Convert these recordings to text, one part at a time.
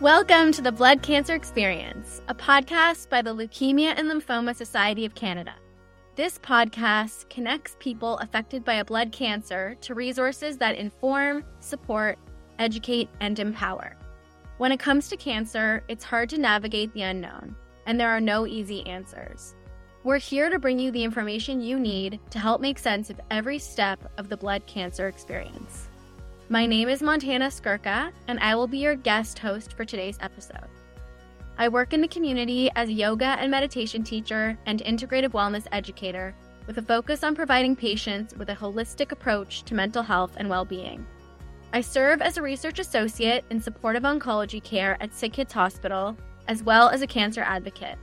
Welcome to the Blood Cancer Experience, a podcast by the Leukemia and Lymphoma Society of Canada. This podcast connects people affected by a blood cancer to resources that inform, support, educate, and empower. When it comes to cancer, it's hard to navigate the unknown, and there are no easy answers. We're here to bring you the information you need to help make sense of every step of the blood cancer experience. My name is Montana Skirka, and I will be your guest host for today's episode. I work in the community as a yoga and meditation teacher and integrative wellness educator with a focus on providing patients with a holistic approach to mental health and well being. I serve as a research associate in supportive oncology care at SickKids Hospital, as well as a cancer advocate.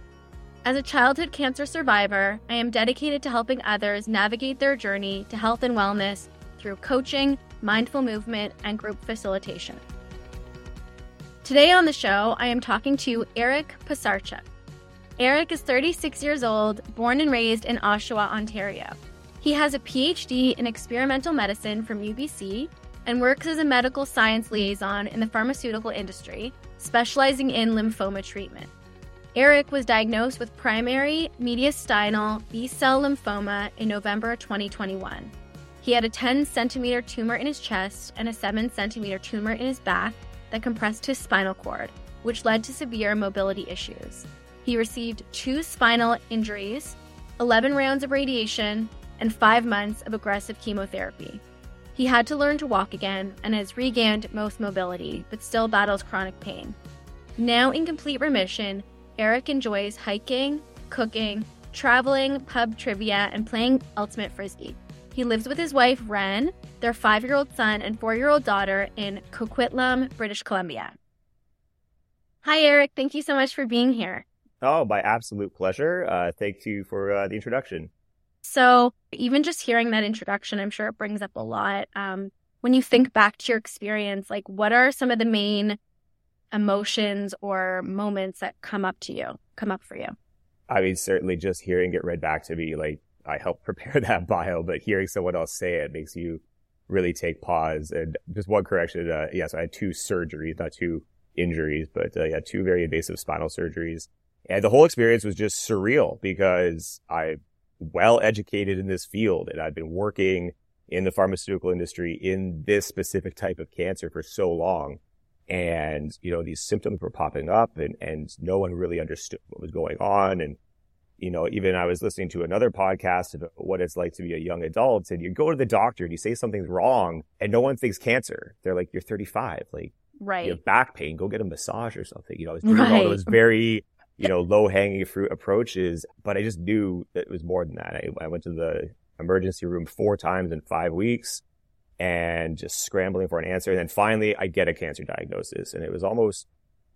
As a childhood cancer survivor, I am dedicated to helping others navigate their journey to health and wellness through coaching, mindful movement, and group facilitation. Today on the show, I am talking to Eric Pesarchuk. Eric is 36 years old, born and raised in Oshawa, Ontario. He has a PhD in experimental medicine from UBC and works as a medical science liaison in the pharmaceutical industry, specializing in lymphoma treatment. Eric was diagnosed with primary mediastinal B cell lymphoma in November 2021. He had a 10 centimeter tumor in his chest and a 7 centimeter tumor in his back that compressed his spinal cord, which led to severe mobility issues. He received two spinal injuries, 11 rounds of radiation, and five months of aggressive chemotherapy. He had to learn to walk again and has regained most mobility, but still battles chronic pain. Now in complete remission, Eric enjoys hiking, cooking, traveling, pub trivia, and playing Ultimate Frisbee. He lives with his wife, Ren, their five year old son, and four year old daughter in Coquitlam, British Columbia. Hi, Eric. Thank you so much for being here. Oh, my absolute pleasure. Uh, thank you for uh, the introduction. So, even just hearing that introduction, I'm sure it brings up a lot. Um, when you think back to your experience, like what are some of the main emotions or moments that come up to you, come up for you? I mean, certainly just hearing it read back to me, like I helped prepare that bio, but hearing someone else say it makes you really take pause. And just one correction. Uh, yes, I had two surgeries, not two injuries, but uh, yeah, two very invasive spinal surgeries. And the whole experience was just surreal because I'm well educated in this field and I've been working in the pharmaceutical industry in this specific type of cancer for so long. And, you know, these symptoms were popping up and, and no one really understood what was going on. And you know, even I was listening to another podcast about what it's like to be a young adult and you go to the doctor and you say something's wrong and no one thinks cancer. They're like, you're 35. Like, right. you have back pain, go get a massage or something. You know, I was doing right. all those very, you know, low hanging fruit approaches, but I just knew that it was more than that. I, I went to the emergency room four times in five weeks and just scrambling for an answer. And then finally I get a cancer diagnosis and it was almost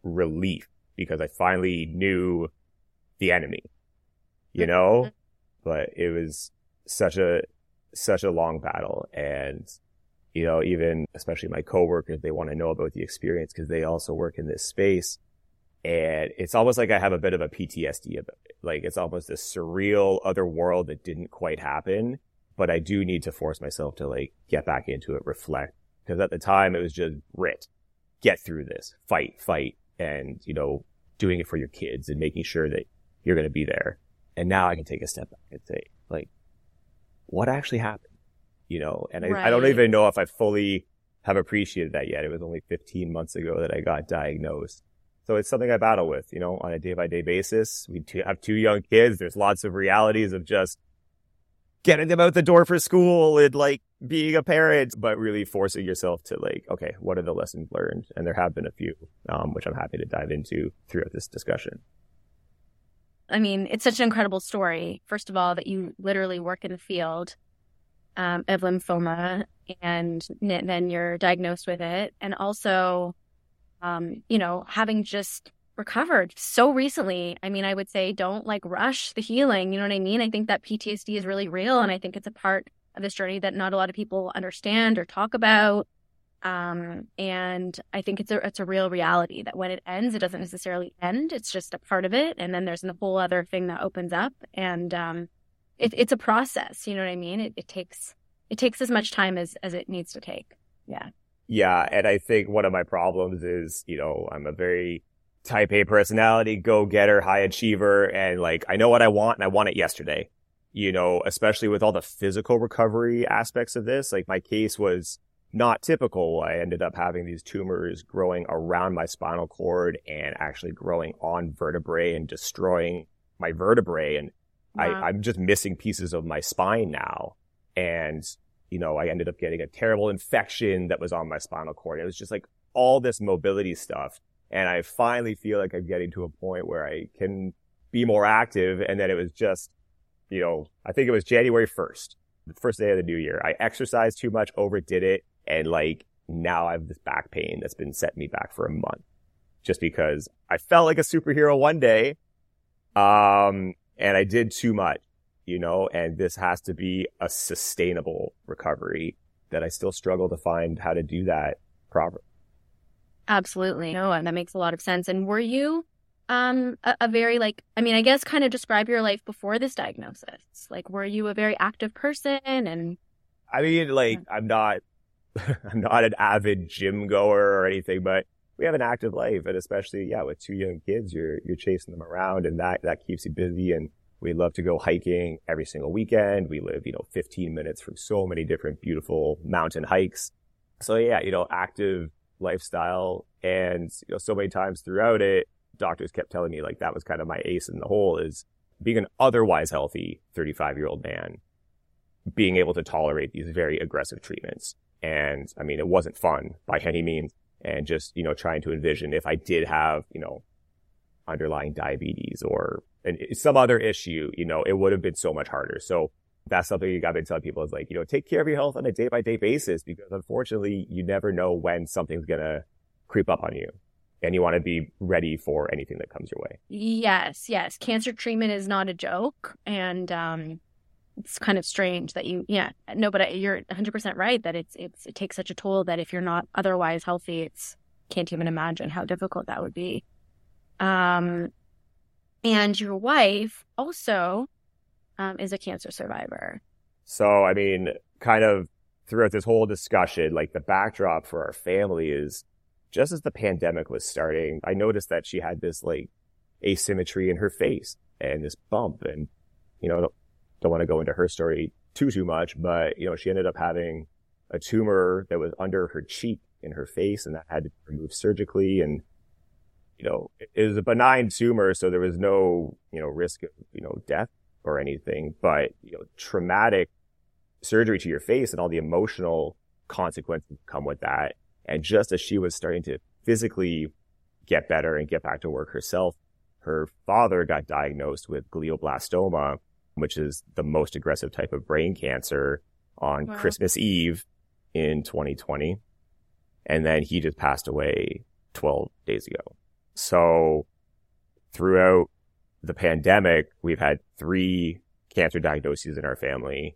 relief because I finally knew the enemy you mm-hmm. know, but it was such a, such a long battle. And, you know, even especially my coworkers, they want to know about the experience because they also work in this space. And it's almost like I have a bit of a PTSD about it. Like it's almost a surreal other world that didn't quite happen. But I do need to force myself to like get back into it, reflect. Because at the time it was just grit. Get through this. Fight, fight. And, you know, doing it for your kids and making sure that you're going to be there. And now I can take a step back and say, like, what actually happened? You know, and I, I don't even know if I fully have appreciated that yet. It was only 15 months ago that I got diagnosed. So it's something I battle with, you know, on a day by day basis. We have two young kids. There's lots of realities of just getting them out the door for school and like being a parent, but really forcing yourself to like, okay, what are the lessons learned? And there have been a few, um, which I'm happy to dive into throughout this discussion. I mean, it's such an incredible story. First of all, that you literally work in the field um, of lymphoma and then you're diagnosed with it. And also, um, you know, having just recovered so recently. I mean, I would say don't like rush the healing. You know what I mean? I think that PTSD is really real. And I think it's a part of this journey that not a lot of people understand or talk about. Um, and I think it's a it's a real reality that when it ends, it doesn't necessarily end. It's just a part of it, and then there's a whole other thing that opens up, and um, it, it's a process. You know what I mean? It, it takes it takes as much time as as it needs to take. Yeah. Yeah. And I think one of my problems is, you know, I'm a very type A personality, go getter, high achiever. And like, I know what I want and I want it yesterday, you know, especially with all the physical recovery aspects of this. Like my case was not typical. I ended up having these tumors growing around my spinal cord and actually growing on vertebrae and destroying my vertebrae. And wow. I, I'm just missing pieces of my spine now. And, you know, I ended up getting a terrible infection that was on my spinal cord. It was just like all this mobility stuff. And I finally feel like I'm getting to a point where I can be more active. And then it was just, you know, I think it was January 1st, the first day of the new year. I exercised too much, overdid it. And like now I have this back pain that's been setting me back for a month just because I felt like a superhero one day. Um, and I did too much, you know, and this has to be a sustainable recovery that I still struggle to find how to do that properly. Absolutely. No, and that makes a lot of sense. And were you um a, a, very like I mean, I guess kind of describe your life before this diagnosis. Like were you a very active person and I mean, like I'm not I'm not an avid gym goer or anything, but we have an active life. And especially, yeah, with two young kids, you're, you're chasing them around and that, that keeps you busy. And we love to go hiking every single weekend. We live, you know, 15 minutes from so many different beautiful mountain hikes. So yeah, you know, active lifestyle. And, you know, so many times throughout it, doctors kept telling me like that was kind of my ace in the hole is being an otherwise healthy 35 year old man, being able to tolerate these very aggressive treatments. And I mean, it wasn't fun by any means. And just, you know, trying to envision if I did have, you know, underlying diabetes or some other issue, you know, it would have been so much harder. So that's something you got to tell people is like, you know, take care of your health on a day by day basis because unfortunately you never know when something's going to creep up on you and you want to be ready for anything that comes your way. Yes, yes. Cancer treatment is not a joke. And um, it's kind of strange that you yeah no but you're 100% right that it's it's it takes such a toll that if you're not otherwise healthy it's can't even imagine how difficult that would be. Um and your wife also um, is a cancer survivor. So i mean kind of throughout this whole discussion like the backdrop for our family is just as the pandemic was starting i noticed that she had this like asymmetry in her face and this bump and you know don't want to go into her story too, too much, but, you know, she ended up having a tumor that was under her cheek in her face and that had to be removed surgically. And, you know, it was a benign tumor. So there was no, you know, risk of, you know, death or anything, but, you know, traumatic surgery to your face and all the emotional consequences come with that. And just as she was starting to physically get better and get back to work herself, her father got diagnosed with glioblastoma, which is the most aggressive type of brain cancer on wow. Christmas Eve in 2020. And then he just passed away 12 days ago. So throughout the pandemic, we've had three cancer diagnoses in our family,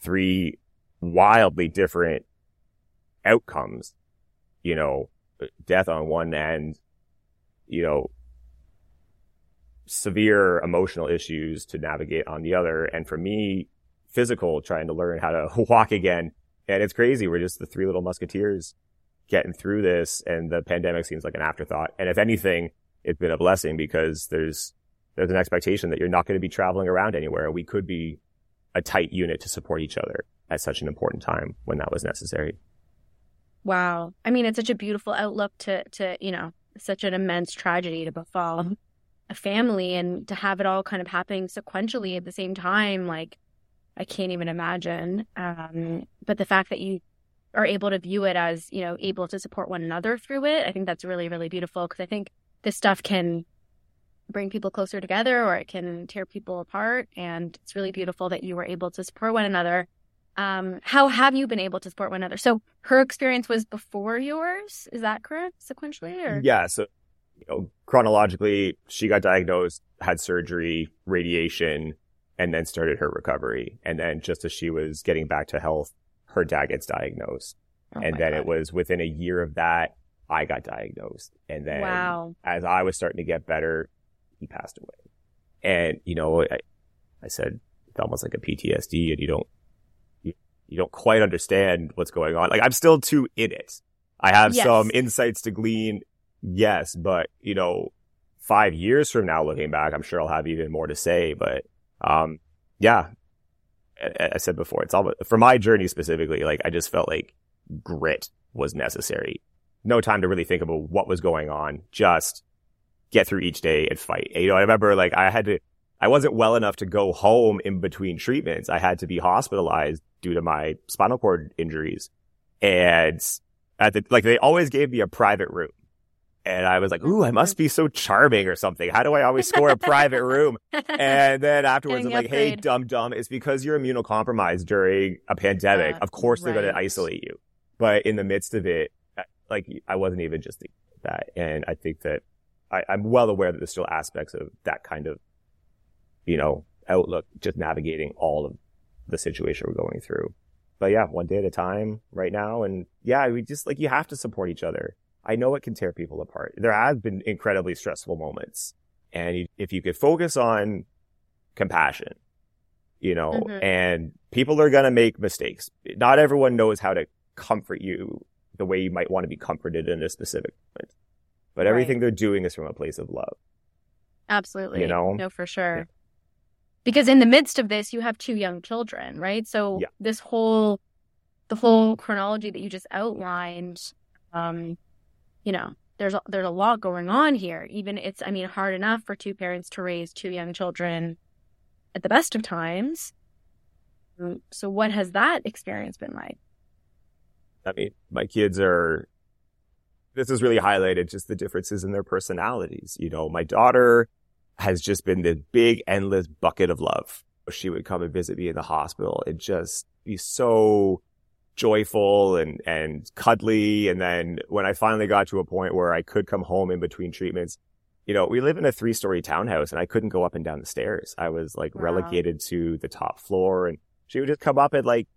three wildly different outcomes, you know, death on one end, you know, severe emotional issues to navigate on the other. And for me, physical, trying to learn how to walk again. And it's crazy. We're just the three little musketeers getting through this and the pandemic seems like an afterthought. And if anything, it's been a blessing because there's, there's an expectation that you're not going to be traveling around anywhere. We could be a tight unit to support each other at such an important time when that was necessary. Wow. I mean, it's such a beautiful outlook to, to, you know, such an immense tragedy to befall a family and to have it all kind of happening sequentially at the same time like i can't even imagine. Um, but the fact that you are able to view it as you know able to support one another through it i think that's really really beautiful because i think this stuff can bring people closer together or it can tear people apart and it's really beautiful that you were able to support one another. Um, how have you been able to support one another? So her experience was before yours is that correct sequentially or? Yeah so you know, chronologically, she got diagnosed, had surgery, radiation, and then started her recovery. And then just as she was getting back to health, her dad gets diagnosed. Oh and then God. it was within a year of that, I got diagnosed. And then wow. as I was starting to get better, he passed away. And, you know, I, I said, it's almost like a PTSD and you don't, you, you don't quite understand what's going on. Like I'm still too in it. I have yes. some insights to glean. Yes. But, you know, five years from now, looking back, I'm sure I'll have even more to say. But, um, yeah, I said before, it's all for my journey specifically. Like I just felt like grit was necessary. No time to really think about what was going on. Just get through each day and fight. You know, I remember like I had to, I wasn't well enough to go home in between treatments. I had to be hospitalized due to my spinal cord injuries. And at the, like they always gave me a private room. And I was like, ooh, I must be so charming or something. How do I always score a private room? And then afterwards, I'm like, hey, dumb dumb, it's because you're immunocompromised during a pandemic. Uh, of course right. they're going to isolate you. But in the midst of it, uh, like I wasn't even just that. And I think that I, I'm well aware that there's still aspects of that kind of, you know, outlook, just navigating all of the situation we're going through. But yeah, one day at a time right now. And yeah, we just like, you have to support each other. I know it can tear people apart. There have been incredibly stressful moments. And if you could focus on compassion, you know, mm-hmm. and people are going to make mistakes. Not everyone knows how to comfort you the way you might want to be comforted in a specific moment. But everything right. they're doing is from a place of love. Absolutely. You know? No, for sure. Yeah. Because in the midst of this, you have two young children, right? So yeah. this whole, the whole chronology that you just outlined, um, you know, there's a, there's a lot going on here. Even it's, I mean, hard enough for two parents to raise two young children at the best of times. Mm, so, what has that experience been like? I mean, my kids are. This has really highlighted just the differences in their personalities. You know, my daughter has just been this big, endless bucket of love. She would come and visit me in the hospital and just be so joyful and, and cuddly. And then when I finally got to a point where I could come home in between treatments, you know, we live in a three story townhouse and I couldn't go up and down the stairs. I was like wow. relegated to the top floor and she would just come up and like,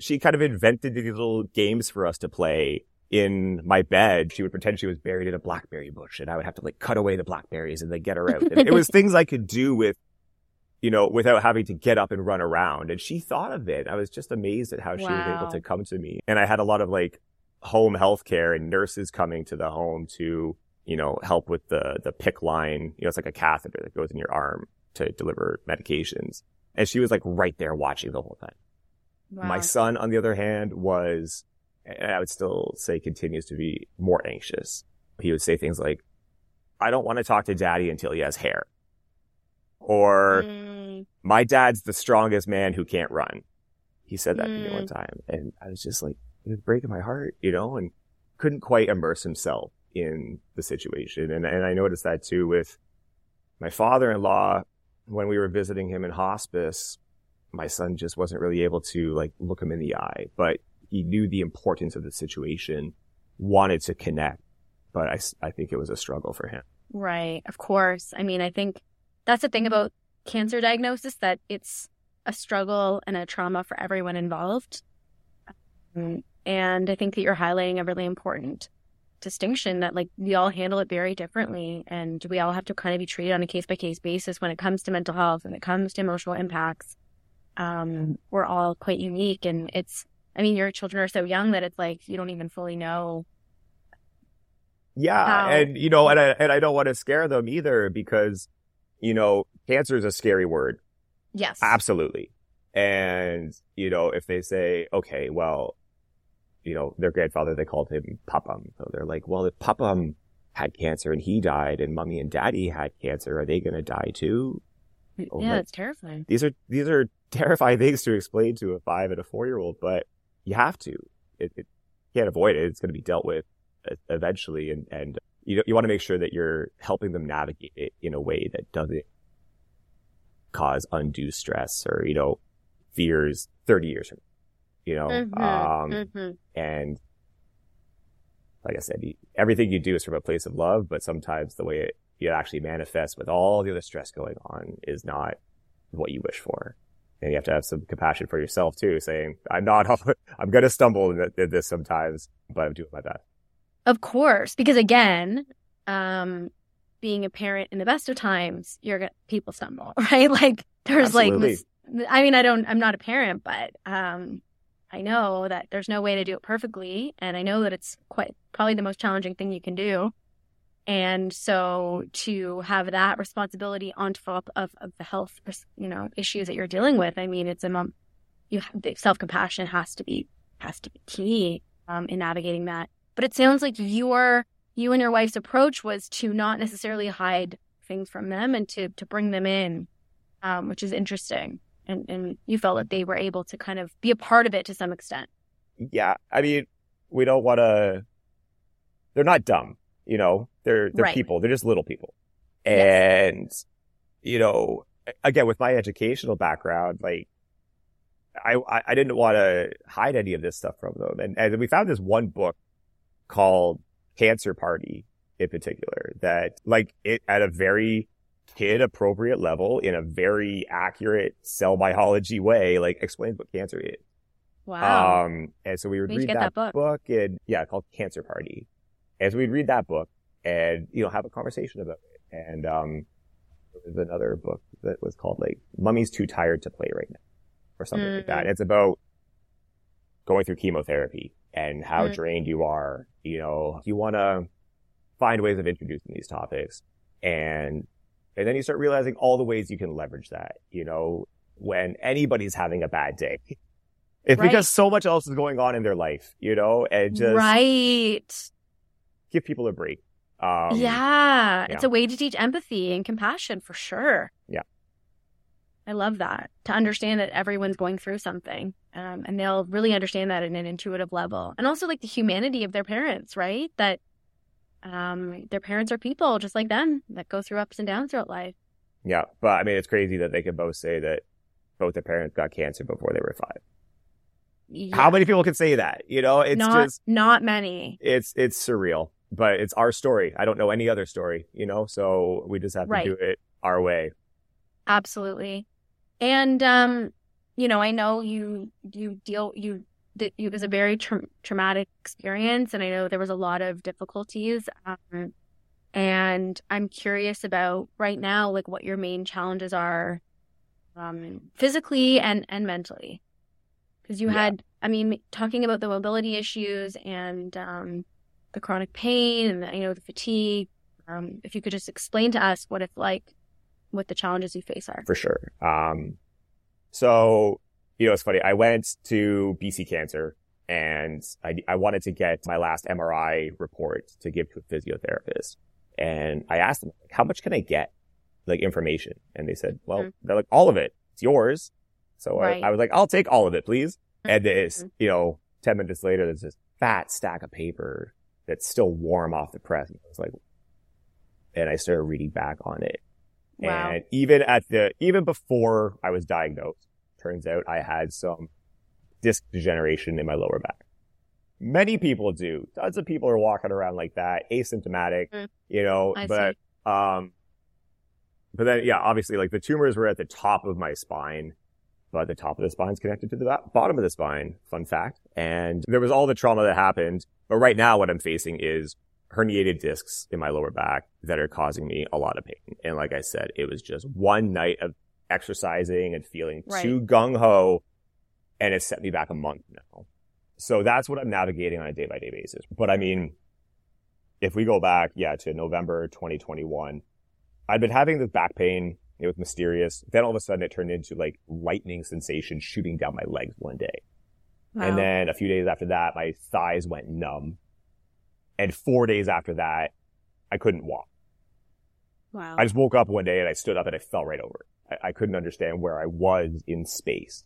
she kind of invented these little games for us to play in my bed. She would pretend she was buried in a blackberry bush and I would have to like cut away the blackberries and then get her out. it was things I could do with you know, without having to get up and run around. And she thought of it. I was just amazed at how wow. she was able to come to me. And I had a lot of like home health care and nurses coming to the home to, you know, help with the, the PICC line. You know, it's like a catheter that goes in your arm to deliver medications. And she was like right there watching the whole time. Wow. My son, on the other hand, was, and I would still say continues to be more anxious. He would say things like, I don't want to talk to daddy until he has hair. Or, mm. my dad's the strongest man who can't run. He said that mm. to me one mm. time. And I was just like, it was breaking my heart, you know, and couldn't quite immerse himself in the situation. And, and I noticed that too with my father-in-law when we were visiting him in hospice. My son just wasn't really able to like look him in the eye, but he knew the importance of the situation, wanted to connect, but I, I think it was a struggle for him. Right. Of course. I mean, I think that's the thing about cancer diagnosis that it's a struggle and a trauma for everyone involved. Um, and I think that you're highlighting a really important distinction that like we all handle it very differently and we all have to kind of be treated on a case by case basis when it comes to mental health and it comes to emotional impacts. Um, we're all quite unique and it's I mean your children are so young that it's like you don't even fully know yeah, how... and you know, and I and I don't want to scare them either because you know, cancer is a scary word. Yes. Absolutely. And, you know, if they say, okay, well, you know, their grandfather, they called him Papam. So they're like, well, if Papam had cancer and he died and mommy and daddy had cancer, are they going to die too? Mm, oh, yeah, it's terrifying. These are, these are terrifying things to explain to a five and a four year old, but you have to. It, it can't avoid it. It's going to be dealt with eventually. And, and you you want to make sure that you're helping them navigate it in a way that doesn't cause undue stress or you know fears 30 years from you know? Mm-hmm, um, mm-hmm. and like i said everything you do is from a place of love but sometimes the way it you actually manifests with all the other stress going on is not what you wish for. And you have to have some compassion for yourself too saying i'm not i'm going to stumble in this sometimes but i'm doing my best of course, because again, um, being a parent in the best of times, you're gonna people stumble, right? Like there's Absolutely. like, I mean, I don't, I'm not a parent, but um, I know that there's no way to do it perfectly. And I know that it's quite probably the most challenging thing you can do. And so to have that responsibility on top of, of the health, you know, issues that you're dealing with, I mean, it's a mom, you have self compassion has to be, has to be key, um, in navigating that. But it sounds like your, you and your wife's approach was to not necessarily hide things from them and to, to bring them in, um, which is interesting and, and you felt that they were able to kind of be a part of it to some extent. Yeah. I mean, we don't want to, they're not dumb, you know, they're, they're right. people. They're just little people. And, yes. you know, again, with my educational background, like I, I didn't want to hide any of this stuff from them. And, and we found this one book called Cancer Party in particular that like it at a very kid appropriate level in a very accurate cell biology way, like explains what cancer is. Wow. Um, and so we would read that, that, book. book and yeah, called Cancer Party. And so we'd read that book and, you know, have a conversation about it. And, um, there was another book that was called like Mummy's Too Tired to Play Right Now or something mm. like that. Mm. it's about going through chemotherapy and how mm. drained you are. You know, you want to find ways of introducing these topics and and then you start realizing all the ways you can leverage that, you know, when anybody's having a bad day. It's right. because so much else is going on in their life, you know, and just right. give people a break. Um, yeah, yeah, it's a way to teach empathy and compassion for sure. Yeah. I love that to understand that everyone's going through something. Um, and they'll really understand that in an intuitive level. And also like the humanity of their parents, right? That um, their parents are people just like them that go through ups and downs throughout life. Yeah, but I mean, it's crazy that they can both say that both their parents got cancer before they were five. Yeah. How many people can say that? You know, it's not, just not many. It's it's surreal, but it's our story. I don't know any other story. You know, so we just have to right. do it our way. Absolutely, and um, you know, I know you you deal you it was a very tra- traumatic experience, and I know there was a lot of difficulties. Um, and I'm curious about right now, like what your main challenges are, um, physically and and mentally, because you yeah. had, I mean, talking about the mobility issues and um, the chronic pain and you know the fatigue. Um, if you could just explain to us what it's like, what the challenges you face are. For sure. Um, so you know, it's funny. I went to BC Cancer and I, I wanted to get my last MRI report to give to a physiotherapist. And I asked them, like, how much can I get? Like information. And they said, well, mm-hmm. they're like, all of it. It's yours. So right. I, I, was like, I'll take all of it, please. Mm-hmm. And this, mm-hmm. you know, 10 minutes later, there's this fat stack of paper that's still warm off the press. And I was like, and I started reading back on it. Wow. And even at the, even before I was diagnosed, Turns out I had some disc degeneration in my lower back. Many people do. Tons of people are walking around like that, asymptomatic, mm. you know, I but, see. um, but then, yeah, obviously, like the tumors were at the top of my spine, but the top of the spine is connected to the bottom of the spine. Fun fact. And there was all the trauma that happened. But right now, what I'm facing is herniated discs in my lower back that are causing me a lot of pain. And like I said, it was just one night of exercising and feeling right. too gung ho. And it set me back a month now. So that's what I'm navigating on a day by day basis. But I mean, if we go back, yeah, to November 2021, I'd been having this back pain. It was mysterious. Then all of a sudden it turned into like lightning sensation shooting down my legs one day. Wow. And then a few days after that, my thighs went numb. And four days after that, I couldn't walk. Wow. I just woke up one day and I stood up and I fell right over. I, I couldn't understand where I was in space.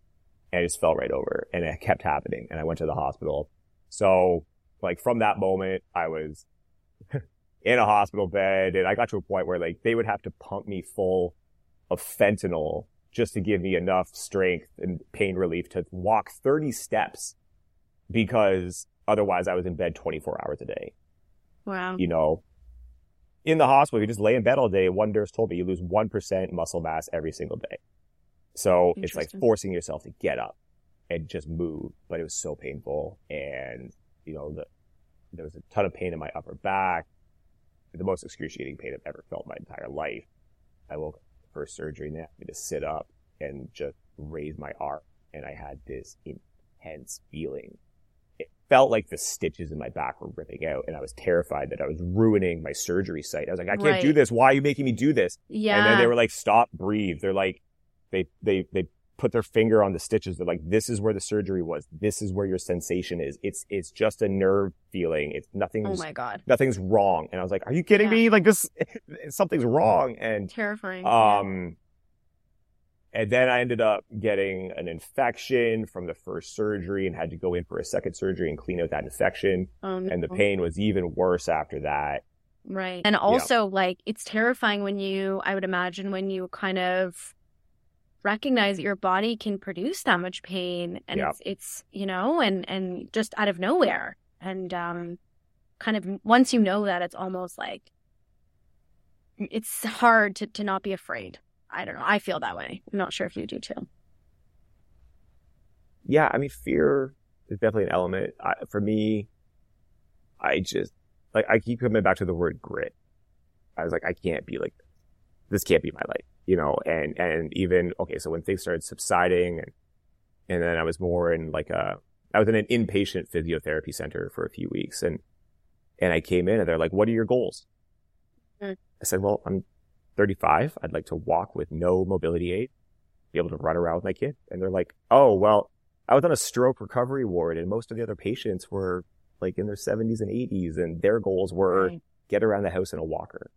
And I just fell right over and it kept happening. And I went to the hospital. So like from that moment, I was in a hospital bed and I got to a point where like they would have to pump me full of fentanyl just to give me enough strength and pain relief to walk 30 steps because otherwise I was in bed 24 hours a day. Wow. You know, in the hospital, you just lay in bed all day. One nurse told me you lose 1% muscle mass every single day. So it's like forcing yourself to get up and just move, but it was so painful. And, you know, the, there was a ton of pain in my upper back, the most excruciating pain I've ever felt my entire life. I woke up first surgery and they asked me to sit up and just raise my arm. And I had this intense feeling. It felt like the stitches in my back were ripping out and I was terrified that I was ruining my surgery site. I was like, I can't Right. do this. Why are you making me do this? Yeah. And then they were like, stop, breathe. They're like, they, they, they put their finger on the stitches. They're like, this is where the surgery was. This is where your sensation is. It's, it's just a nerve feeling. It's nothing. oh my God. nothing's wrong. And I was like, are you kidding Yeah. me? Like this, something's wrong. And, Terrifying. Yeah. um, and then I ended up getting an infection from the first surgery and had to go in for a second surgery and clean out that infection. Oh, no. And the pain was even worse after that. Right. And also, like, it's terrifying when you, I would imagine, when you kind of recognize that your body can produce that much pain and Yeah. it's, it's, you know, and, and just out of nowhere. And, um, kind of once you know that, it's almost like it's hard to, to not be afraid. I don't know. I feel that way. I'm not sure if you do too. Yeah. I mean, fear is definitely an element. I, for me, I just, like, I keep coming back to the word grit. I was like, I can't be like, this can't be my life, you know, and, and even, okay, so when things started subsiding and, and then I was more in like a, I was in an inpatient physiotherapy center for a few weeks and, and I came in and they're like, what are your goals? Mm. I said, well, I'm 35. I'd like to walk with no mobility aid, be able to run around with my kid. And they're like, oh, well, I was on a stroke recovery ward and most of the other patients were like in their 70s and 80s and their goals were Right. get around the house in a walker.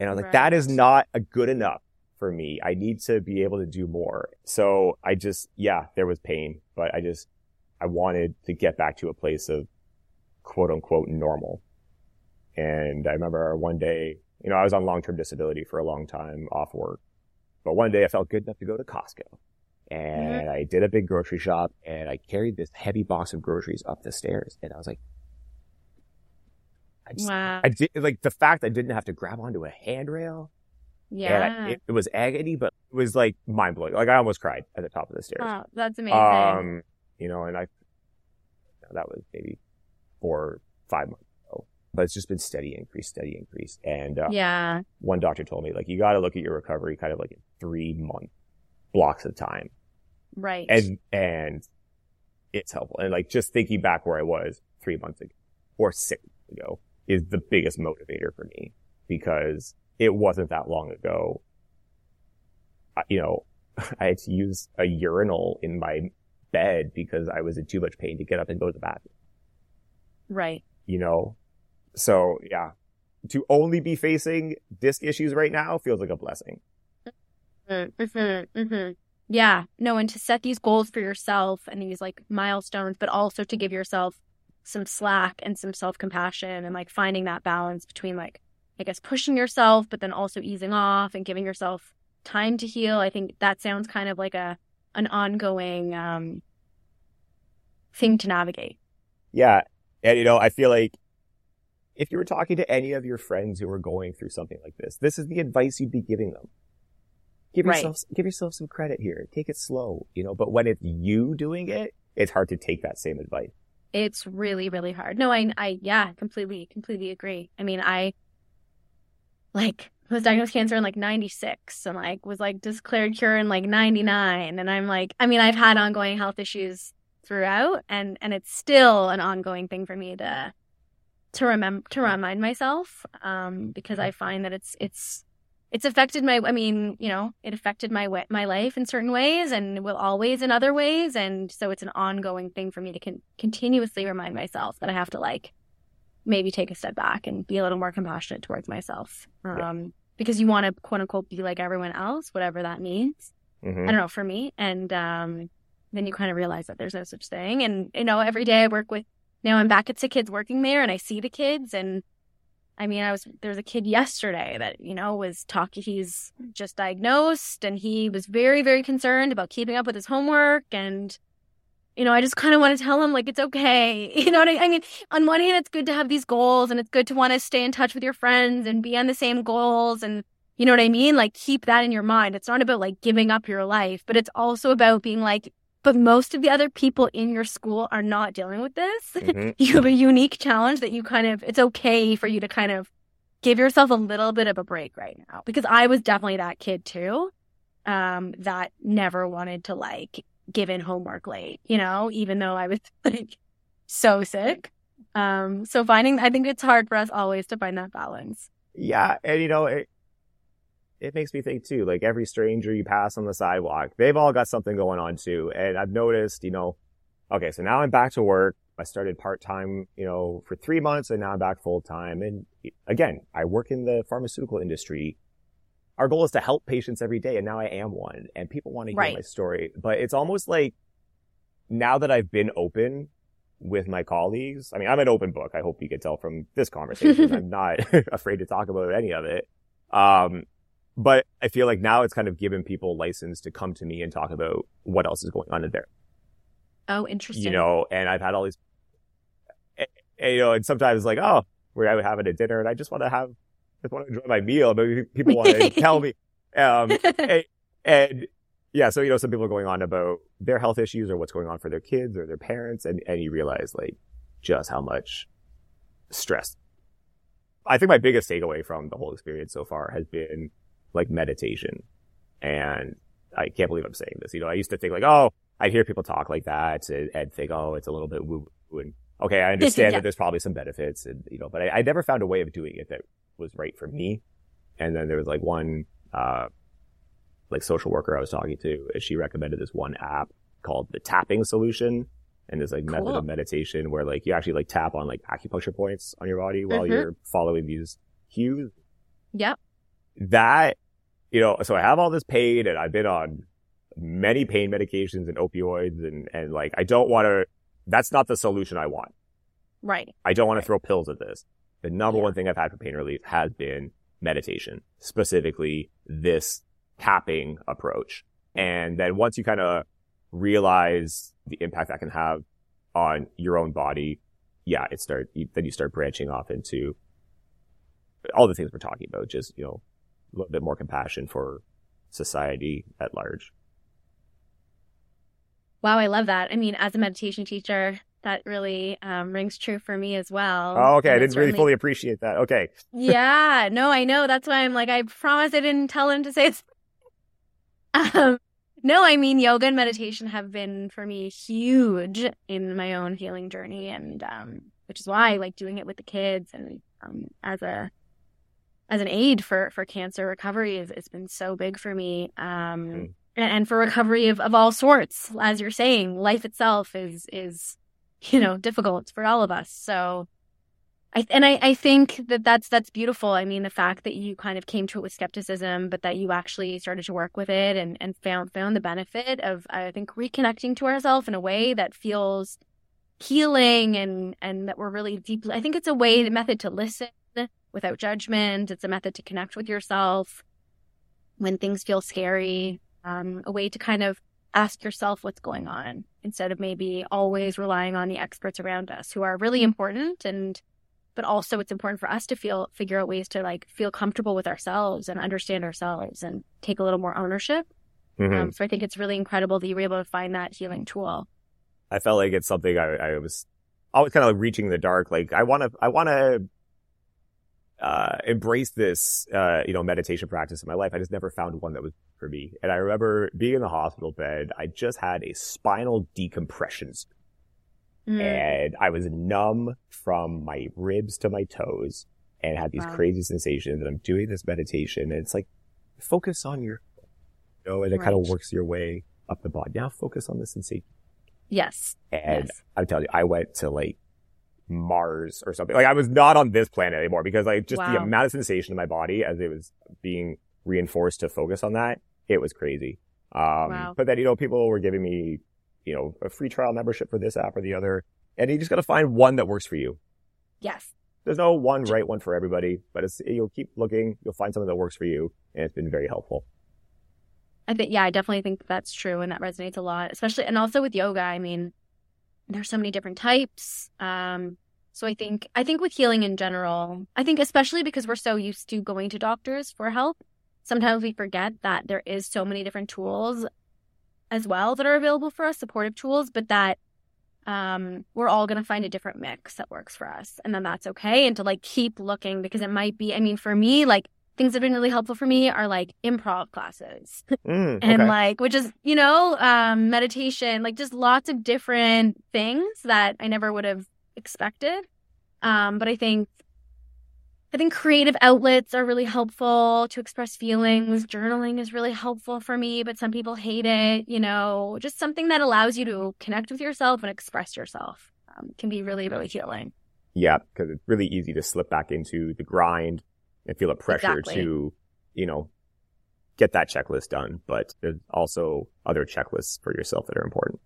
And I was like, Right. that is not a good enough for me. I need to be able to do more. So I just, yeah, there was pain, but I just, I wanted to get back to a place of quote unquote normal. And I remember one day, you know, I was on long-term disability for a long time off work, but one day I felt good enough to go to Costco and I did a big grocery shop and I carried this heavy box of groceries up the stairs and I was like, I just, Wow. I did like the fact I didn't have to grab onto a handrail. Yeah. I, it, it was agony, but it was like mind blowing. Like I almost cried at the top of the stairs. Wow. That's amazing. Um, you know, and I, that was maybe four, five months but it's just been steady increase, steady increase. And, uh, yeah. one doctor told me like, you got to look at your recovery kind of like in three month blocks of time. Right. And, and it's helpful. And like just thinking back where I was three months ago or six months ago is the biggest motivator for me because it wasn't that long ago. You know, I had to use a urinal in my bed because I was in too much pain to get up and go to the bathroom, right. you know? So yeah, to only be facing disc issues right now feels like a blessing. Mm-hmm, hmm Yeah, no, and to set these goals for yourself and these like milestones, but also to give yourself some slack and some self compassion and like finding that balance between like, I guess, pushing yourself, but then also easing off and giving yourself time to heal. I think that sounds kind of like a an ongoing um thing to navigate. Yeah. And you know, I feel like if you were talking to any of your friends who are going through something like this, this is the advice you'd be giving them. Give Right. yourself, give yourself some credit here. Take it slow, you know, but when it's you doing it, it's hard to take that same advice. It's really, really hard. No, I, I, yeah, completely, completely agree. I mean, I like was diagnosed with cancer in like 96 and like was like declared cure in like 99. And I'm like, I mean, I've had ongoing health issues throughout and, and it's still an ongoing thing for me to, to remember, to remind myself, um, because I find that it's, it's, it's affected my, I mean, you know, it affected my my life in certain ways and will always in other ways. And so it's an ongoing thing for me to con- continuously remind myself that I have to like maybe take a step back and be a little more compassionate towards myself. Yeah. Um, because you want to quote unquote be like everyone else, whatever that means. Mhm. I don't know for me. And, um, then you kind of realize that there's no such thing. And, you know, every day I work with, now I'm back at the kids working there and I see the kids and I mean, I was there's a kid yesterday that you know was talking. He's just diagnosed, and he was very, very concerned about keeping up with his homework. And you know, I just kind of want to tell him like it's okay. You know what I, I mean? On one hand, it's good to have these goals, and it's good to want to stay in touch with your friends and be on the same goals, and you know what I mean. Like keep that in your mind. It's not about like giving up your life, but it's also about being like. But most of the other people in your school are not dealing with this Mhm. you have a unique challenge that you kind of it's okay for you to kind of give yourself a little bit of a break right now because i was definitely that kid too um that never wanted to like give in homework late, you know, even though I was like so sick. Um, so finding, I think it's hard for us always to find that balance. Yeah. And you know, it, it makes me think too, like every stranger you pass on the sidewalk, they've all got something going on too. And I've noticed, you know, okay, so now I'm back to work. I started part time, you know, for three months and now I'm back full time. And again, I work in the pharmaceutical industry. Our goal is to help patients every day. And now I am one and people want to hear right. my story, but it's almost like now that I've been open with my colleagues, I mean, I'm an open book. I hope you can tell from this conversation. I'm not afraid to talk about any of it. Um, but I feel like now it's kind of given people license to come to me and talk about what else is going on in there. Oh, interesting. You know, and I've had all these, and, you know, and sometimes like, oh, we're having a dinner and I just want to have, just want to enjoy my meal. Maybe people want to tell me. Um, and, and, yeah, so, you know, some people are going on about their health issues or what's going on for their kids or their parents. And, and you realize like just how much stress. I think my biggest takeaway from the whole experience so far has been like meditation. And I can't believe I'm saying this. You know, I used to think like, oh, I'd hear people talk like that and, think, oh, it's a little bit woo woo. and okay, I understand yeah. that there's probably some benefits and, you know, but I, I, never found a way of doing it that was right for me. And then there was like one, uh, like social worker I was talking to, she recommended this one app called the tapping solution. And this like cool. method of meditation where like you actually like tap on like acupuncture points on your body while mm-hmm. you're following these cues. Yep. That you know, so I have all this pain and I've been on many pain medications and opioids and, and like, I don't want to, that's not the solution I want. Right. I don't want to throw pills at this. The number yeah. one thing I've had for pain relief has been meditation, specifically this tapping approach. And then once you kind of realize the impact that can have on your own body, yeah, it start, then you start branching off into all the things we're talking about, just, you know, a little bit more compassion for society at large. Wow, I love that. I mean, as a meditation teacher, that really um, rings true for me as well. Oh, okay. And I didn't really fully appreciate that. Okay. yeah, no, I know. That's why I'm like, I promise I didn't tell him to say it. Um, no, I mean, yoga and meditation have been for me huge in my own healing journey, and um, which is why I like doing it with the kids and um, as a as an aid for for cancer recovery is it's been so big for me um mm. and, for recovery of, of all sorts as you're saying life itself is is you know difficult for all of us so I, and I, I think that that's that's beautiful. I mean, the fact that you kind of came to it with skepticism, but that you actually started to work with it and, and found found the benefit of I think reconnecting to ourselves in a way that feels healing and and that we're really deeply. I think it's a way, the method to listen without judgment. It's a method to connect with yourself when things feel scary, um, a way to kind of ask yourself what's going on instead of maybe always relying on the experts around us who are really important and but also it's important for us to feel figure out ways to like feel comfortable with ourselves and understand ourselves and take a little more ownership mm-hmm. um, so i think it's really incredible that you were able to find that healing tool i felt like it's something i, I was always kind of like reaching the dark like i want to i want to uh, embrace this, uh, you know, meditation practice in my life. I just never found one that was for me. And I remember being in the hospital bed. I just had a spinal decompression. Mm. And I was numb from my ribs to my toes and had these wow. crazy sensations. And I'm doing this meditation and it's like, focus on your, you know, and it right. kind of works your way up the body. Now focus on the sensation. Yes. And yes. I'm telling you, I went to like Mars or something. Like I was not on this planet anymore because like just wow. the amount of sensation in my body as it was being reinforced to focus on that, it was crazy. Um, wow. but then, you know, people were giving me, you know, a free trial membership for this app or the other. And you just got to find one that works for you. Yes. There's no one right one for everybody, but it's, you'll keep looking, you'll find something that works for you. And it's been very helpful. I think, yeah, I definitely think that's true. And that resonates a lot, especially, and also with yoga. I mean, there's so many different types. Um, so I think I think with healing in general, I think especially because we're so used to going to doctors for help, sometimes we forget that there is so many different tools as well that are available for us, supportive tools, but that um, we're all going to find a different mix that works for us. And then that's okay. And to like keep looking because it might be, I mean, for me, like things that have been really helpful for me are like improv classes Mm, and okay. like which is you know um meditation like just lots of different things that i never would have expected um but i think i think creative outlets are really helpful to express feelings journaling is really helpful for me but some people hate it you know just something that allows you to connect with yourself and express yourself um, can be really really healing Yeah, because it's really easy to slip back into the grind and feel a pressure Exactly. to, you know, get that checklist done. But there's also other checklists for yourself that are important.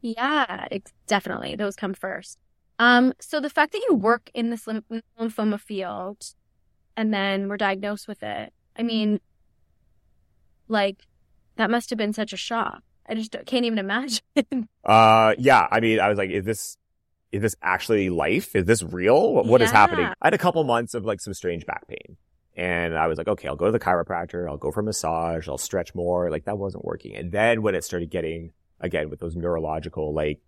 Yeah, definitely. Those come first. Um, so the fact that you work in this lym- lymphoma field and then were diagnosed with it, I mean, like, that must have been such a shock. I just can't even imagine. Uh, yeah. I mean, I was like, is this, is this actually life? Is this real? What, what is happening? I had a couple months of like some strange back pain. And I was like, okay, I'll go to the chiropractor. I'll go for massage. I'll stretch more. Like that wasn't working. And then when it started getting, again, with those neurological, like,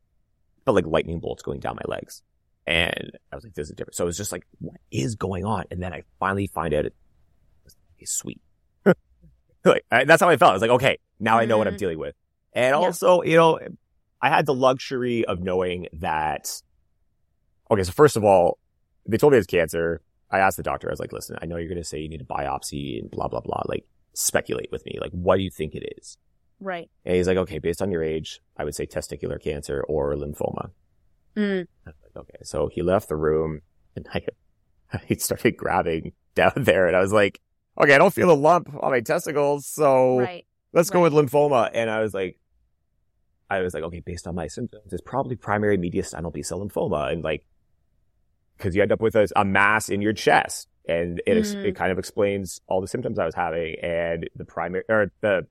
felt like lightning bolts going down my legs. And I was like, this is different. So it was just like, what is going on? And then I finally find out it was sweet. like, I, that's how I felt. I was like, okay, now I know what I'm Mhm. dealing with. And Yeah. also, you know, I had the luxury of knowing that. Okay, so first of all, they told me it's cancer. I asked the doctor, I was like, listen, I know you're going to say you need a biopsy and blah, blah, blah. Like, speculate with me. Like, what do you think it is? Right. And he's like, okay, based on your age, I would say testicular cancer or lymphoma. Mm. I like, okay. So he left the room and I, he started grabbing down there and I was like, okay, I don't feel a lump on my testicles. So Right. let's go with lymphoma. And I was like, I was like, okay, based on my symptoms, it's probably primary mediastinal B cell lymphoma. And like, cause you end up with a, a mass in your chest and it, ex- Mhm. it kind of explains all the symptoms I was having and the primary or the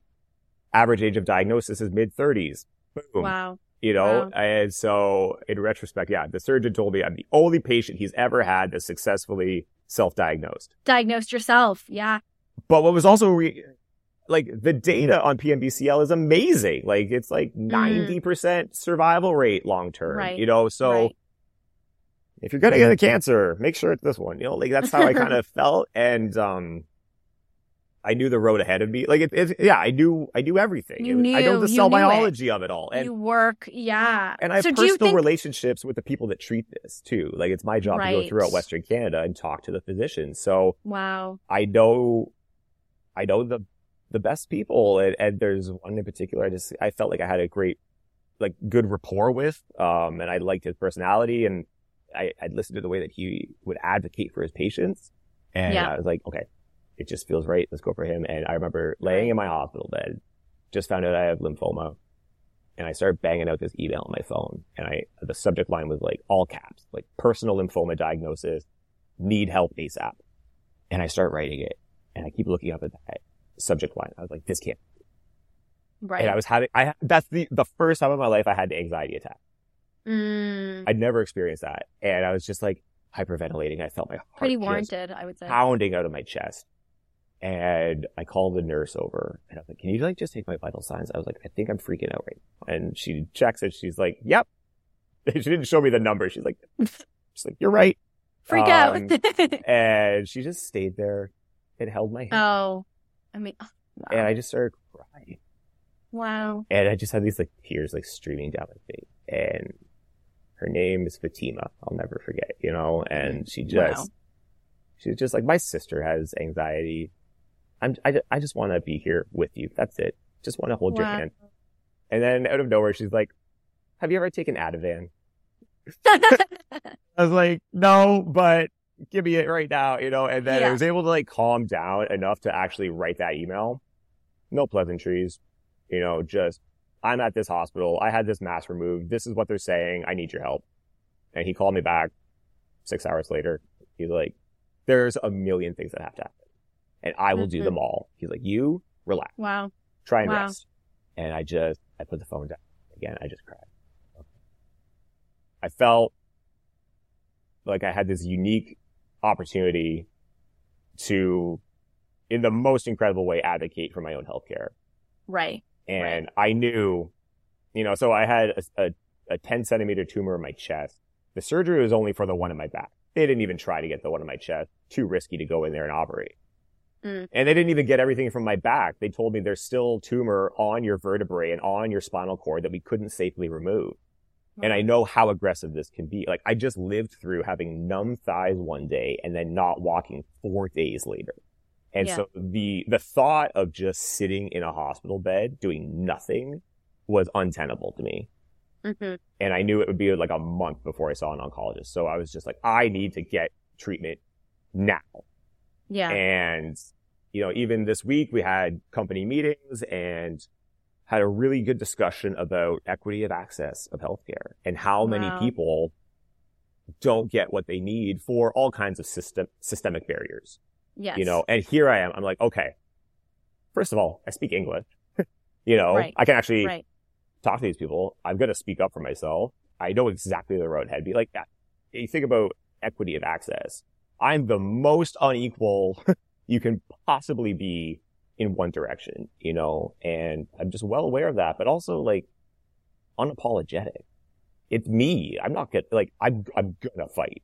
average age of diagnosis is mid thirties. Boom Wow. you know? Wow. And so in retrospect, yeah, the surgeon told me I'm the only patient he's ever had that successfully self-diagnosed. Diagnosed yourself. Yeah. But what was also re- like the data on PMBCL is amazing. Like it's like 90% survival rate long term, Mm. Right. you know? So Right. if you're going to get a cancer, make sure it's this one, you know, like that's how I kind of felt. And, um, I knew the road ahead of me. Like it, it yeah, I knew, I knew everything. You knew, I know the cell knew it. biology of it all. And you work. Yeah. and I have so personal think, relationships with the people that treat this too. Like it's my job to go throughout Western Canada and talk to the physicians. So wow. I know, I know the, the best people. And, and there's one in particular. I just, I felt like I had a great, like good rapport with, um, and I liked his personality and I, I'd listened to the way that he would advocate for his patients. And Yeah. I was like, okay, it just feels right. Let's go for him. And I remember laying in my hospital bed, just found out I have lymphoma and I started banging out this email on my phone. And I, the subject line was like all caps, like personal lymphoma diagnosis, need help ASAP. And I start writing it and I keep looking up at that subject line. I was like, this can't. Right. And I was having, I, that's the, the first time in my life I had an anxiety attack. mm, I'd never experienced that. And I was just like hyperventilating. I felt my heart pretty warranted, I would say. pounding out of my chest. And I called the nurse over and I was like, can you like just take my vital signs? I was like, I think I'm freaking out right now. And she checks it. She's like, yep. She didn't show me the number. She's like, she's like, you're right. Freak Um, out. And she just stayed there and held my hand. oh, I mean, oh, wow. And I just started crying. wow. And I just had these like tears like streaming down my face. And her name is Fatima. I'll never forget, you know? And she just, Wow. she's just like, my sister has anxiety. I'm, I, I just want to be here with you. That's it. Just want to hold your hand. And then out of nowhere, she's like, have you ever taken Ativan? I was like, no, but give me it right now, you know? And then I was able to like calm down enough to actually write that email. No pleasantries, you know, just, I'm at this hospital. I had this mass removed. This is what they're saying. I need your help. And he called me back six hours later. He's like, there's a million things that have to happen and I will do Mhm. them all. He's like, you relax, wow. try and Wow. rest. And I just, I put the phone down again. I just cried. I felt like I had this unique opportunity to, in the most incredible way, advocate for my own healthcare. Right. And I knew, you know, so I had a, a, a 10 centimeter tumor in my chest. The surgery was only for the one in my back. They didn't even try to get the one in my chest. Too risky to go in there and operate. Mm. And they didn't even get everything from my back. They told me there's still tumor on your vertebrae and on your spinal cord that we couldn't safely remove. And I know how aggressive this can be. Like I just lived through having numb thighs one day and then not walking four days later. And yeah. so the, the thought of just sitting in a hospital bed doing nothing was untenable to me. Mm-hmm. And I knew it would be like a month before I saw an oncologist. So I was just like, I need to get treatment now. Yeah. And, you know, even this week we had company meetings and had a really good discussion about equity of access of healthcare and how wow. many people don't get what they need for all kinds of system, systemic barriers. Yes. You know, and here I am. I'm like, okay, first of all, I speak English. you know, right. I can actually right. talk to these people. I'm going to speak up for myself. I know exactly the road ahead. Be like. You think about equity of access. I'm the most unequal you can possibly be in one direction, you know, and I'm just well aware of that, but also like unapologetic. It's me. I'm not gonna, like, I'm, I'm gonna fight.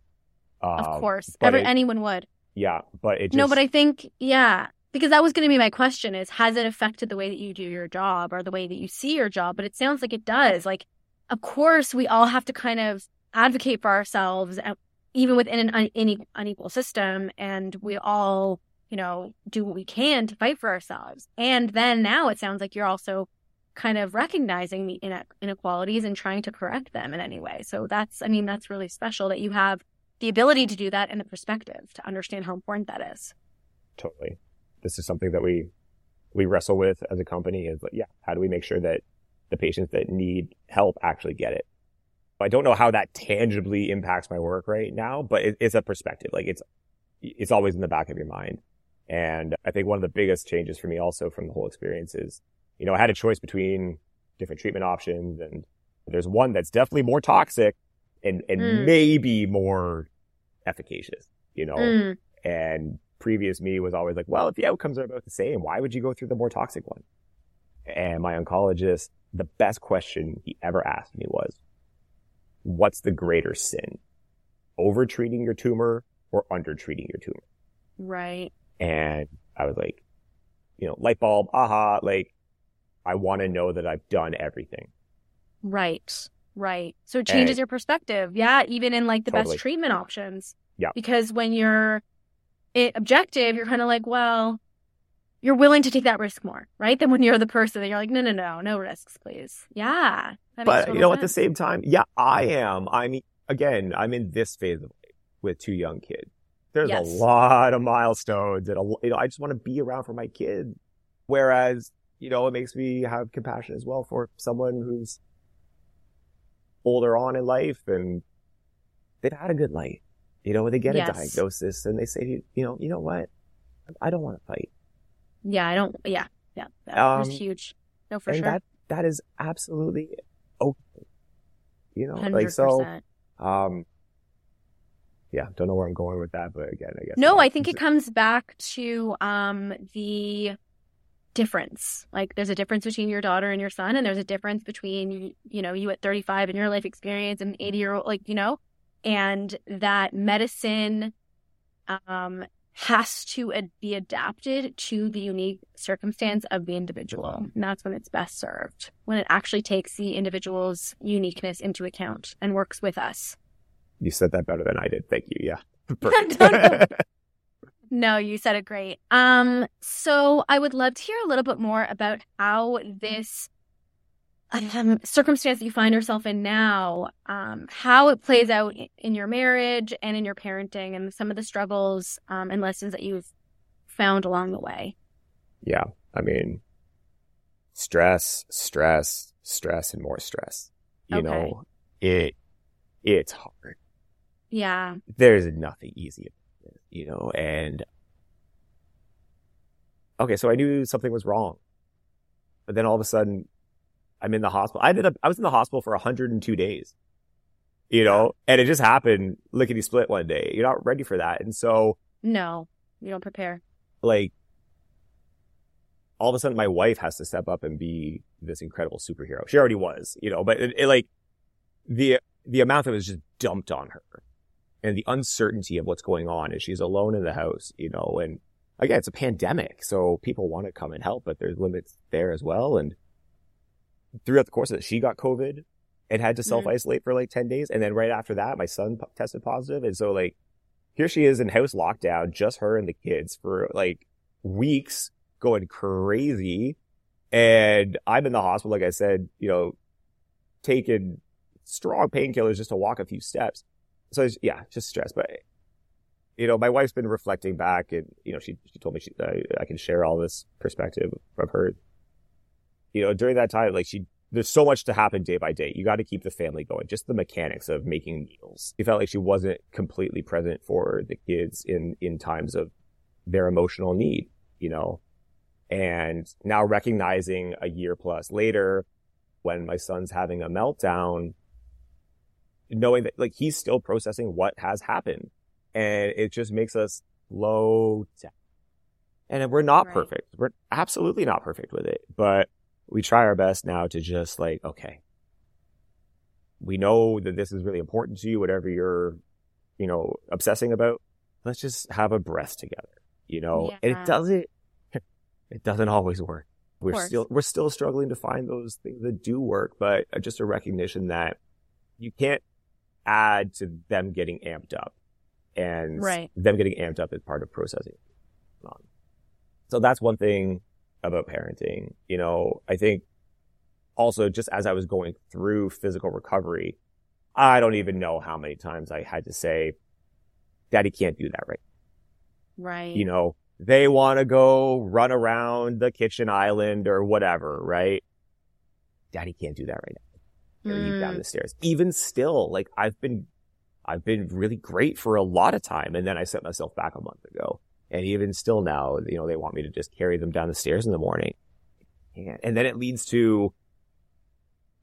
Um, of course. Every, it, anyone would. Yeah. But it just, No, but I think, yeah, because that was going to be my question is, has it affected the way that you do your job or the way that you see your job? But it sounds like it does. Like, of course, we all have to kind of advocate for ourselves, uh, even within an unequal system. And we all you know, do what we can to fight for ourselves. And then now it sounds like you're also kind of recognizing the inequalities and trying to correct them in any way. So that's, I mean, that's really special that you have the ability to do that and the perspective to understand how important that is. Totally. This is something that we, we wrestle with as a company is like, yeah, how do we make sure that the patients that need help actually get it? I don't know how that tangibly impacts my work right now, but it, it's a perspective. Like it's, it's always in the back of your mind. And I think one of the biggest changes for me also from the whole experience is, you know, I had a choice between different treatment options and there's one that's definitely more toxic and, and mm. maybe more efficacious, you know, mm. and previous me was always like, well, if the outcomes are about the same, why would you go through the more toxic one? And my oncologist, the best question he ever asked me was, what's the greater sin? Over treating your tumor or under treating your tumor? Right. And I was like, you know, light bulb, aha, like, I want to know that I've done everything. Right. Right. So it changes and, your perspective. Yeah. Even in like the totally. best treatment options. Yeah. Because when you're it, objective, you're kind of like, well, you're willing to take that risk more, right? Than when you're the person that you're like, no, no, no, no risks, please. Yeah. But, you know, sense. at the same time, yeah, I am. I mean, again, I'm in this phase of life with two young kids. There's yes. a lot of milestones and a, you know, I just want to be around for my kid. Whereas, you know, it makes me have compassion as well for someone who's older on in life and they've had a good life. You know, they get yes. a diagnosis and they say, you know, you know what? I don't want to fight. Yeah, I don't. Yeah, yeah, that um, was huge. No, for and sure. That that is absolutely okay. You know, 100%. like so. Um, yeah, don't know where I'm going with that, but again, I guess. No, I think it comes back to um, the difference. Like there's a difference between your daughter and your son, and there's a difference between you know you at 35 and your life experience and 80 year old, like you know, and that medicine um, has to be adapted to the unique circumstance of the individual. And that's when it's best served, when it actually takes the individual's uniqueness into account and works with us. You said that better than I did. Thank you. Yeah. no, you said it great. Um, so I would love to hear a little bit more about how this um, circumstance that you find yourself in now, um, how it plays out in your marriage and in your parenting, and some of the struggles um, and lessons that you've found along the way. Yeah, I mean, stress, stress, stress, and more stress. You okay. know, it it's hard. Yeah. There's nothing easy, you know, and okay, so I knew something was wrong. But then all of a sudden I'm in the hospital. I ended up, I was in the hospital for 102 days, you know, and it just happened lickety split one day. You're not ready for that. And so. No, you don't prepare. Like, all of a sudden my wife has to step up and be this incredible superhero. She already was, you know, but it, it like the, the amount that was just dumped on her and the uncertainty of what's going on and she's alone in the house, you know, and again, it's a pandemic. So people want to come and help, but there's limits there as well. And throughout the course of it, she got COVID and had to mm-hmm. self isolate for like 10 days. And then right after that, my son p- tested positive. And so like, here she is in house lockdown, just her and the kids for like weeks going crazy. And I'm in the hospital, like I said, you know, taking strong painkillers just to walk a few steps. So yeah, just stress. But you know, my wife's been reflecting back, and you know, she she told me she, uh, I can share all this perspective from her. You know, during that time, like she, there's so much to happen day by day. You got to keep the family going. Just the mechanics of making meals. She felt like she wasn't completely present for the kids in in times of their emotional need. You know, and now recognizing a year plus later, when my son's having a meltdown, knowing that like he's still processing what has happened and it just makes us slow down. And we're not right. perfect. We're absolutely not perfect with it, but we try our best now to just like, okay, we know that this is really important to you, whatever you're, you know, obsessing about. Let's just have a breath together, you know, yeah. and it doesn't, it doesn't always work. We're still, we're still struggling to find those things that do work, but uh, just a recognition that you can't add to them getting amped up and right. them getting amped up is part of processing. Um, so that's one thing about parenting. You know, I think also just as I was going through physical recovery, I don't even know how many times I had to say, daddy can't do that right. Right. You know, they want to go run around the kitchen island or whatever, right? Daddy can't do that right now. Mm. down the stairs. Even still, like I've been I've been really great for a lot of time. And then I set myself back a month ago. And even still now, you know, they want me to just carry them down the stairs in the morning. And then it leads to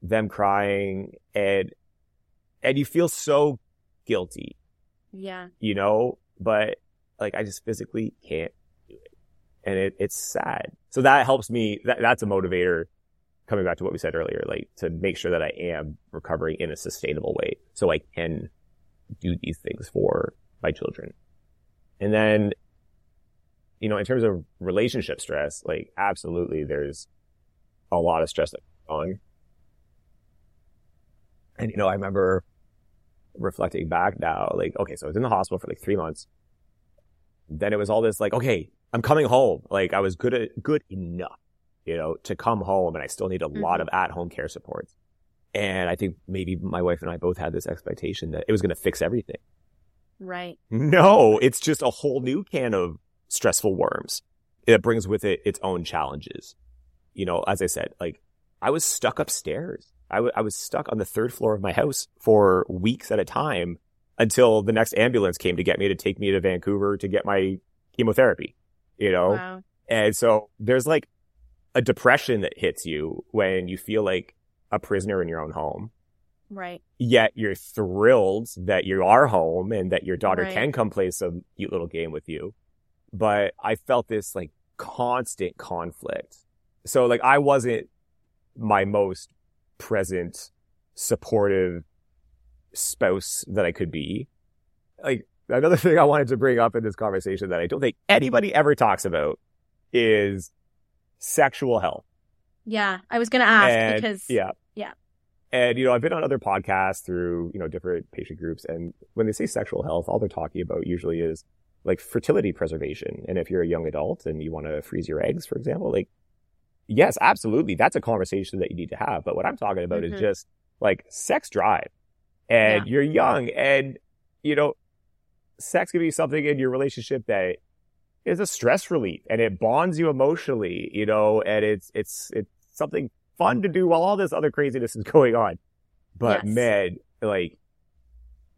them crying and, and you feel so guilty. Yeah. You know, but like I just physically can't do it. And it, it's sad. So that helps me. That, that's a motivator coming back to what we said earlier, like to make sure that I am recovering in a sustainable way so I can do these things for my children. And then, you know, in terms of relationship stress, like absolutely there's a lot of stress that's on. And, you know, I remember reflecting back now, like, okay, so I was in the hospital for like three months. Then it was all this like, okay, I'm coming home. Like I was good at, good enough, you know, to come home and I still need a mm-hmm. lot of at home care supports. And I think maybe my wife and I both had this expectation that it was going to fix everything. Right. No, it's just a whole new can of stressful worms. It brings with it its own challenges. You know, as I said, like I was stuck upstairs. I, w- I was stuck on the third floor of my house for weeks at a time until the next ambulance came to get me to take me to Vancouver to get my chemotherapy, you know? Wow. And so there's like a depression that hits you when you feel like a prisoner in your own home. Right. Yet you're thrilled that you are home and that your daughter right. can come play some cute little game with you. But I felt this like constant conflict. So like I wasn't my most present, supportive spouse that I could be. Like another thing I wanted to bring up in this conversation that I don't think anybody ever talks about is sexual health. Yeah, I was going to ask and, because yeah, yeah. And you know, I've been on other podcasts through you know different patient groups, and when they say sexual health, all they're talking about usually is like fertility preservation. And if you're a young adult and you want to freeze your eggs, for example, like yes, absolutely, that's a conversation that you need to have. But what I'm talking about mm-hmm. is just like sex drive, and yeah. you're young, and you know, sex can be something in your relationship that is a stress relief and it bonds you emotionally, you know, and it's, it's, it's something fun to do while all this other craziness is going on. But yes. man, like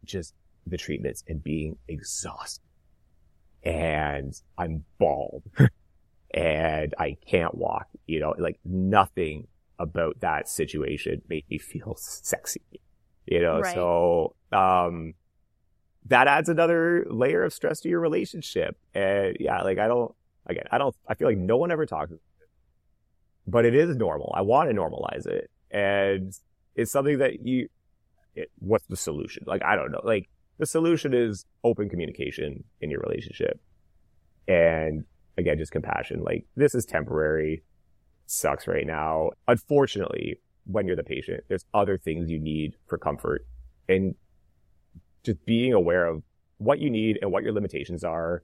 just the treatments and being exhausted and I'm bald and I can't walk, you know, like nothing about that situation made me feel sexy, you know, right. so, um, that adds another layer of stress to your relationship. And yeah, like I don't, again, I don't, I feel like no one ever talks it, but it is normal. I want to normalize it. And it's something that you, it, what's the solution? Like, I don't know. Like, the solution is open communication in your relationship and again, just compassion. Like this is temporary. Sucks right now. Unfortunately, when you're the patient, there's other things you need for comfort and just being aware of what you need and what your limitations are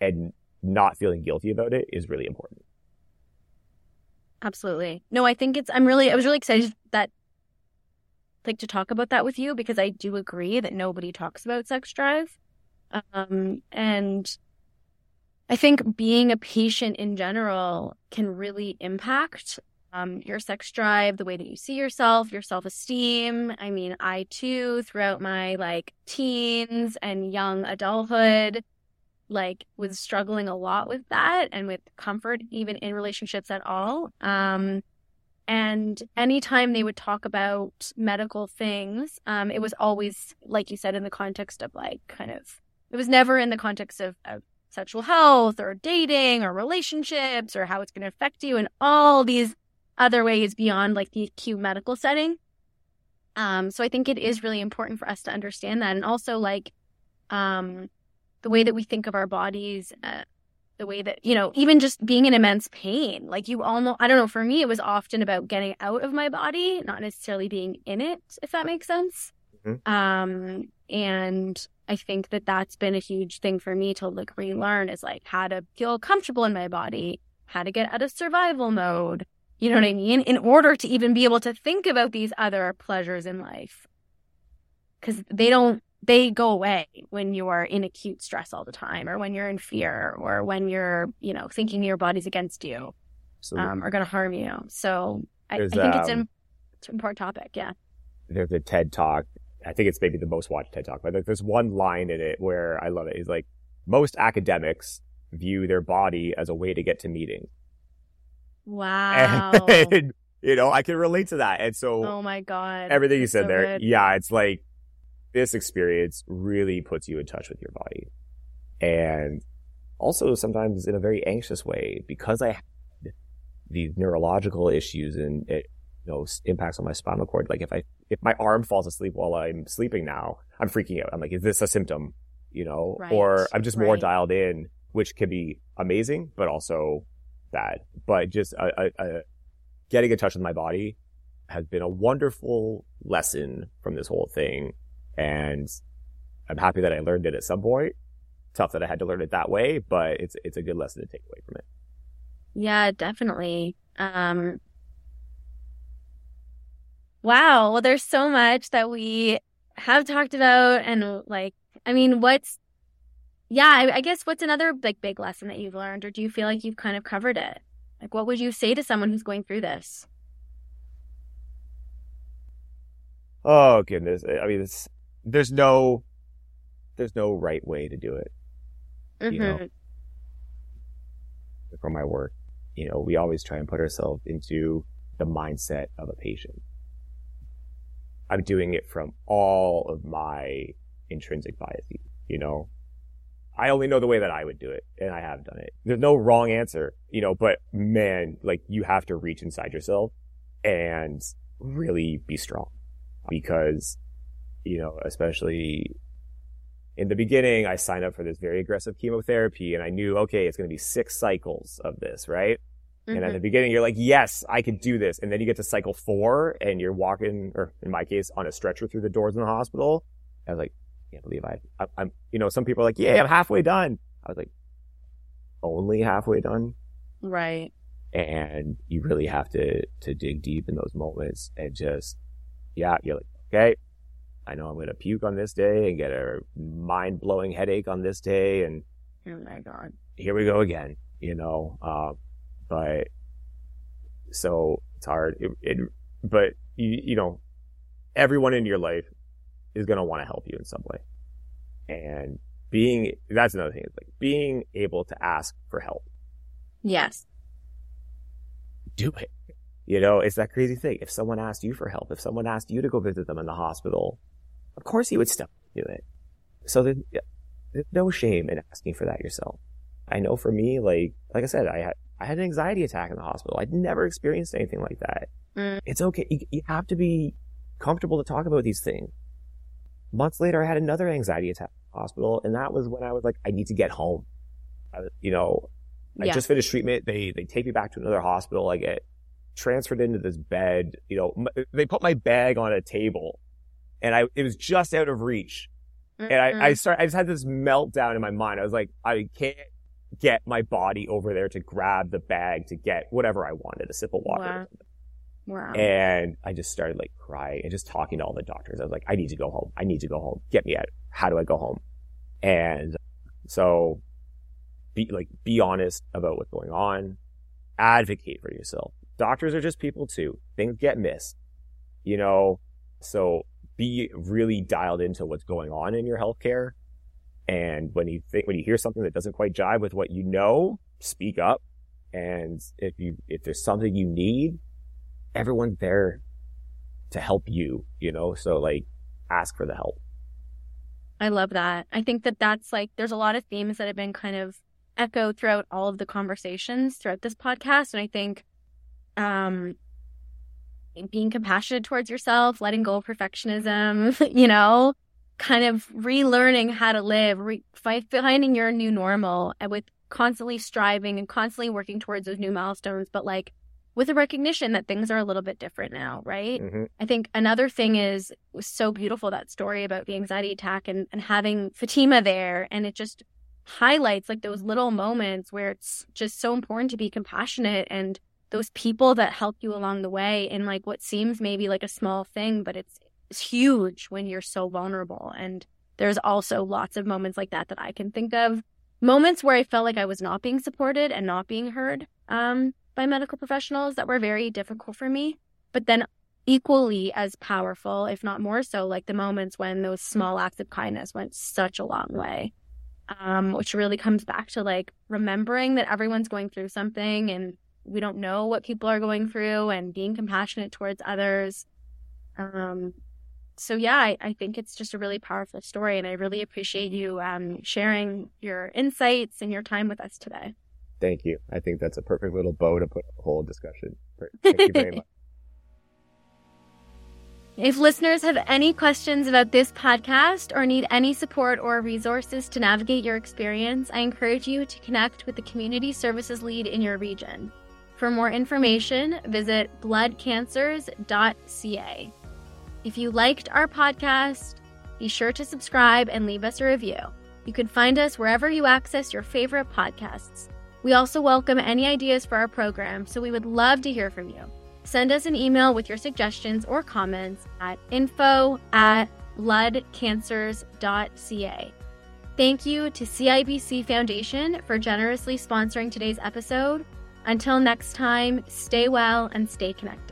and not feeling guilty about it is really important. Absolutely. No, I think it's, I'm really, I was really excited that, like, to talk about that with you because I do agree that nobody talks about sex drive. Um, and I think being a patient in general can really impact um, your sex drive, the way that you see yourself, your self esteem. I mean, I too, throughout my like teens and young adulthood, like was struggling a lot with that and with comfort even in relationships at all um and anytime they would talk about medical things um it was always like you said in the context of like kind of it was never in the context of, of sexual health or dating or relationships or how it's going to affect you and all these other ways beyond like the acute medical setting. Um so i think it is really important for us to understand that and also like um the way that we think of our bodies, uh, the way that, you know, even just being in immense pain. Like you all know, I don't know, for me, it was often about getting out of my body, not necessarily being in it, if that makes sense. Mm-hmm. Um, and I think that that's been a huge thing for me to like relearn is like how to feel comfortable in my body, how to get out of survival mode. You know what I mean? In order to even be able to think about these other pleasures in life. Cause they don't they go away when you are in acute stress all the time or when you're in fear or when you're you know thinking your body's against you um, or going to harm you. So i, I think um, it's, an, it's an important topic yeah. there's a ted talk. I think it's maybe the most watched ted talk but there's one line in it where i love it. It's like most academics view their body as a way to get to meeting. Wow. And, you know i can relate to that. And so oh my god. everything you said so there good. yeah it's like this experience really puts you in touch with your body. And also sometimes in a very anxious way because I had these neurological issues and it you know impacts on my spinal cord. Like if I if my arm falls asleep while I'm sleeping now, I'm freaking out. I'm like, is this a symptom? You know, right. or I'm just more right. dialed in, which can be amazing, but also bad. But just a, a, a getting in touch with my body has been a wonderful lesson from this whole thing and I'm happy that I learned it at some point. Tough that I had to learn it that way, but it's it's a good lesson to take away from it. Yeah, definitely. Um Wow, well there's so much that we have talked about and like I mean, what's yeah, I, I guess what's another like big lesson that you've learned or do you feel like you've kind of covered it? Like what would you say to someone who's going through this? Oh goodness. I mean, it's there's no there's no right way to do it. Mm-hmm. You know, mm-hmm. from my work, you know, we always try and put ourselves into the mindset of a patient. I'm doing it from all of my intrinsic biases, you know. I only know the way that I would do it, and I have done it. There's no wrong answer, you know, but man, like you have to reach inside yourself and really be strong because you know, especially in the beginning, I signed up for this very aggressive chemotherapy and I knew, okay, it's going to be six cycles of this, right? Mm-hmm. And at the mm-hmm. beginning, you're like, yes, I can do this. And then you get to cycle four and you're walking, or in my case, on a stretcher through the doors in the hospital. I was like, I can't believe I, I I'm, you know, some people are like, yeah, I'm halfway done. I was like, only halfway done. Right. And you really have to, to dig deep in those moments and just, yeah, you're like, okay, I know I'm going to puke on this day and get a mind blowing headache on this day. And oh my God, here we go again, you know. Uh, but so it's hard. It, it, but you, you know, everyone in your life is going to want to help you in some way. And being, that's another thing. Is like being able to ask for help. Yes. Do it. You know, it's that crazy thing. If someone asked you for help, if someone asked you to go visit them in the hospital, of course you would step do it. So there's, there's no shame in asking for that yourself. I know for me, like, like I said, I had, I had an anxiety attack in the hospital. I'd never experienced anything like that. Mm. It's okay. You, you have to be comfortable to talk about these things. Months later, I had another anxiety attack in the hospital, and that was when I was like, I need to get home. I, you know, I Yeah. just finished treatment. They, they take me back to another hospital. I get transferred into this bed. You know, m- they put my bag on a table and I, it was just out of reach. And Mm-hmm. I, I started, I just had this meltdown in my mind. I was like, I can't get my body over there to grab the bag to get whatever I wanted, a sip of water. Wow. wow. And I just started like crying and just talking to all the doctors. I was like, I need to go home. I need to go home. Get me out. How do I go home? And so be like, be honest about what's going on. Advocate for yourself. Doctors are just people too. Things get missed, you know? So be really dialed into what's going on in your healthcare. And when you think, when you hear something that doesn't quite jive with what you know, speak up. And if you, if there's something you need, everyone's there to help you, you know? So like ask for the help. I love that. I think that that's like, there's a lot of themes that have been kind of echoed throughout all of the conversations throughout this podcast. And I think, um, being compassionate towards yourself, letting go of perfectionism, you know, kind of relearning how to live, re- finding your new normal and with constantly striving and constantly working towards those new milestones, but like with a recognition that things are a little bit different now, right? hmm I think another thing is was so beautiful that story about the anxiety attack and, and having Fatima there. And it just highlights like those little moments where it's just so important to be compassionate and those people that help you along the way in like what seems maybe like a small thing, but it's, it's huge when you're so vulnerable. And there's also lots of moments like that that I can think of. Moments where I felt like I was not being supported and not being heard um, by medical professionals that were very difficult for me. But then equally as powerful, if not more so, like the moments when those small acts of kindness went such a long way. Um, which really comes back to like remembering that everyone's going through something and we don't know what people are going through and being compassionate towards others. Um, so yeah, I, I think it's just a really powerful story and I really appreciate you um, sharing your insights and your time with us today. Thank you. I think that's a perfect little bow to put the whole discussion. Thank you very much. If listeners have any questions about this podcast or need any support or resources to navigate your experience, I encourage you to connect with the community services lead in your region. For more information, visit bloodcancers.ca. If you liked our podcast, be sure to subscribe and leave us a review. You can find us wherever you access your favorite podcasts. We also welcome any ideas for our program, so we would love to hear from you. Send us an email with your suggestions or comments at info at bloodcancers.ca. Thank you to CIBC Foundation for generously sponsoring today's episode. Until next time, stay well and stay connected.